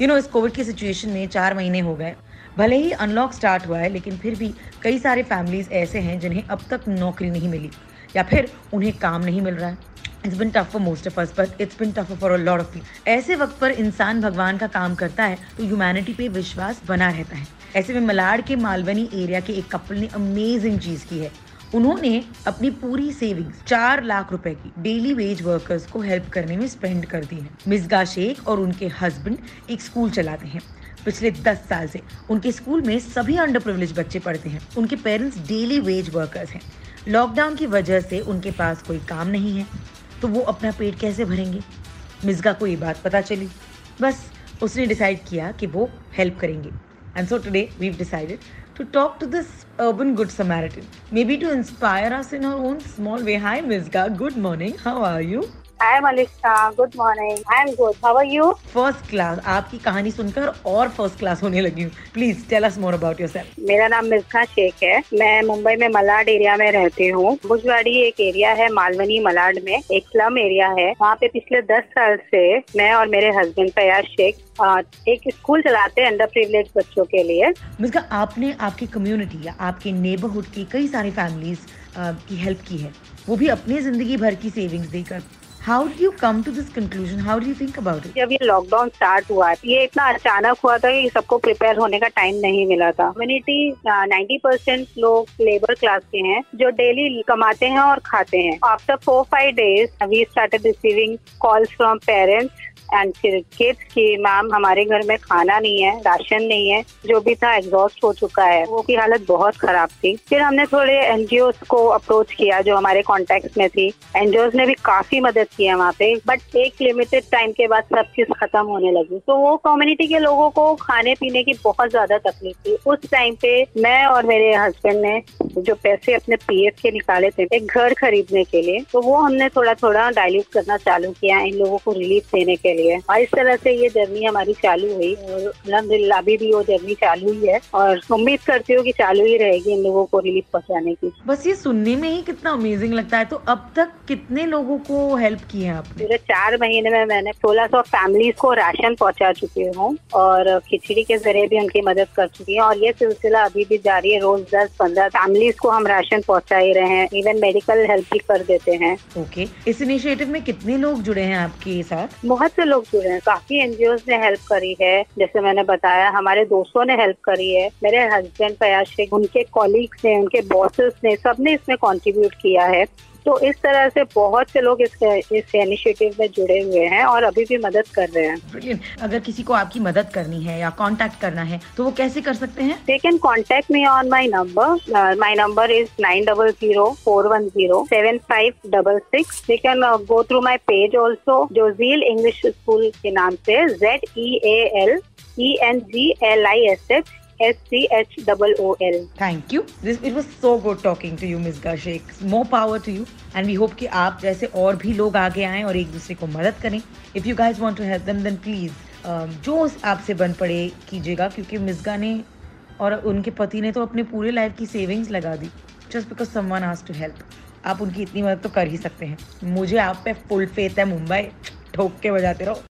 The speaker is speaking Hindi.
यू नो इस कोविड की सिचुएशन में चार महीने हो गए। भले ही अनलॉक स्टार्ट हुआ है, लेकिन फिर भी कई सारे फैमिलीज़ ऐसे हैं जिन्हें अब तक नौकरी नहीं मिली, या फिर उन्हें काम नहीं मिल रहा है। It's been tough for most of us but it's been tough for lot of people ऐसे वक्त पर इंसान भगवान का काम करता है तो ह्यूमैनिटी पे विश्वास बना रहता है। ऐसे में मलाड के मालवनी एरिया के एक कपल ने अमेजिंग चीज़ की है। उन्होंने अपनी पूरी सेविंग्स चार लाख रुपए की डेली वेज वर्कर्स को हेल्प करने में स्पेंड कर दी है। मिसगा शेख और उनके हस्बैंड एक स्कूल चलाते हैं। पिछले दस साल से उनके स्कूल में सभी अंडर प्रिविलेज बच्चे पढ़ते हैं। उनके पेरेंट्स डेली वेज वर्कर्स हैं। लॉकडाउन की वजह से उनके पास कोई काम नहीं है। तो वो अपना पेट कैसे भरेंगे? मिसगा को ये बात पता चली। बस, उसने डिसाइड किया कि वो हेल्प करेंगे। And so today we decided to talk to this urban good Samaritan, maybe to inspire us in her own small way. Hi, Mizga. Good morning. How are you? Malisha. Good morning. I'm good. How are you? First class आपकी कहानी सुनकर और फ़र्स्ट क्लास होने लगी हूँ। Please tell us more about yourself मेरा नाम मिर्खा शेख है। मैं मुंबई में मलाड एरिया में रहती हूँ। भुजवाड़ी एक एरिया है मालवनी मलाड में। एक स्लम एरिया है। वहाँ पे पिछले दस साल से मैं और मेरे हस्बैंड फयाज शेख एक स्कूल चलाते हैं अंडर प्रिविलेज बच्चों के लिए। मिसका आपने आपकी कम्युनिटी या आपके नेबरहुड की कई सारी फैमिलीज़ की हेल्प की है। वो भी अपनी ज़िंदगी भर की सेविंग्स देकर। How do you come to this conclusion how do you think about it जब ये लॉकडाउन स्टार्ट हुआ, ये इतना अचानक हुआ था कि सबको प्रिपेयर होने का टाइम नहीं मिला था। कम्युनिटी नाइन्टी परसेंट लोग लेबर क्लास के हैं जो डेली कमाते हैं और खाते हैं। After four five days we started receiving calls from parents and kids की मैम हमारे घर में खाना नहीं है, राशन नहीं है, जो भी था एग्जॉस्ट हो चुका है, वो की हालत बहुत खराब थी। फिर हमने थोड़े एनजीओ को अप्रोच किया जो हमारे कॉन्टेक्ट में थी। एनजीओ ने भी काफ़ी मदद की है वहाँ पे बट एक लिमिटेड टाइम के बाद सब चीज़ खत्म होने लगी। तो वो कम्युनिटी के लोगों को खाने पीने की बहुत ज़्यादा तकलीफ़ थी। उस टाइम पे मैं और मेरे हस्बैंड ने जो पैसे अपने पीएफ के निकाले थे एक घर खरीदने के लिए तो वो हमने थोड़ा थोड़ा डायल्यूट करना चालू किया इन लोगों को रिलीफ देने के लिए। और इस तरह से ये जर्नी हमारी चालू हुई और अलहमदिल्ला अभी भी वो जर्नी चालू ही है और उम्मीद करती हूँ की चालू ही रहेगी इन लोगों को रिलीफ पहुँचाने की। बस ये सुनने में ही कितना अमेजिंग लगता है। तो अब तक कितने लोगों को हेल्प की है आपने? पूरे चार महीने में मैंने सोलह सौ फैमिलीज़ को राशन पहुँचा चुकी हूँ और खिचड़ी के ज़रिए भी उनकी मदद कर चुकी है। और ये सिलसिला अभी भी जारी है रोज दस पंद्रह फैमिलीज़ को हम राशन पहुँचा ही रहे हैं इवन मेडिकल हेल्प भी कर देते हैं। Okay okay. इस इनिशिएटिव में कितने लोग जुड़े हैं आपके साथ? बहुत से लोग जुड़े हैं। काफ़ी एनजीओ ने हेल्प करी है। जैसे मैंने बताया हमारे दोस्तों ने हेल्प करी है। मेरे हस्बैंड फयाज शेख उनके कॉलीग्स ने उनके बॉसेस ने सबने इसमें कॉन्ट्रीब्यूट किया है। तो इस तरह से बहुत से लोग इस इस इनिशिएटिव में जुड़े हुए हैं और अभी भी मदद कर रहे हैं। अगर किसी को आपकी मदद करनी है या कांटेक्ट करना है तो वो कैसे कर सकते हैं? They can contact me on my number my number is nine double zero four one zero seven five double six they can go through my page also जो जील इंग्लिश स्कूल के नाम से Z E A L E N G L I S H S C H double O L. Thank you. This it was so good talking to you, Ms. Gashek. More power to you. And we hope कि आप जैसे और भी लोग आगे आएँ और एक दूसरे को मदद करें. If you guys want to help them, then please um, जो आपसे बन पड़े कीजिएगा क्योंकि मिसगा ने और उनके पति ने तो अपने पूरे लाइफ की सेविंग्स लगा दी just because someone has to help आप उनकी इतनी मदद तो कर ही सकते हैं मुझे आप पे फुल फेथ है मुंबई ठोक के बजाते रहो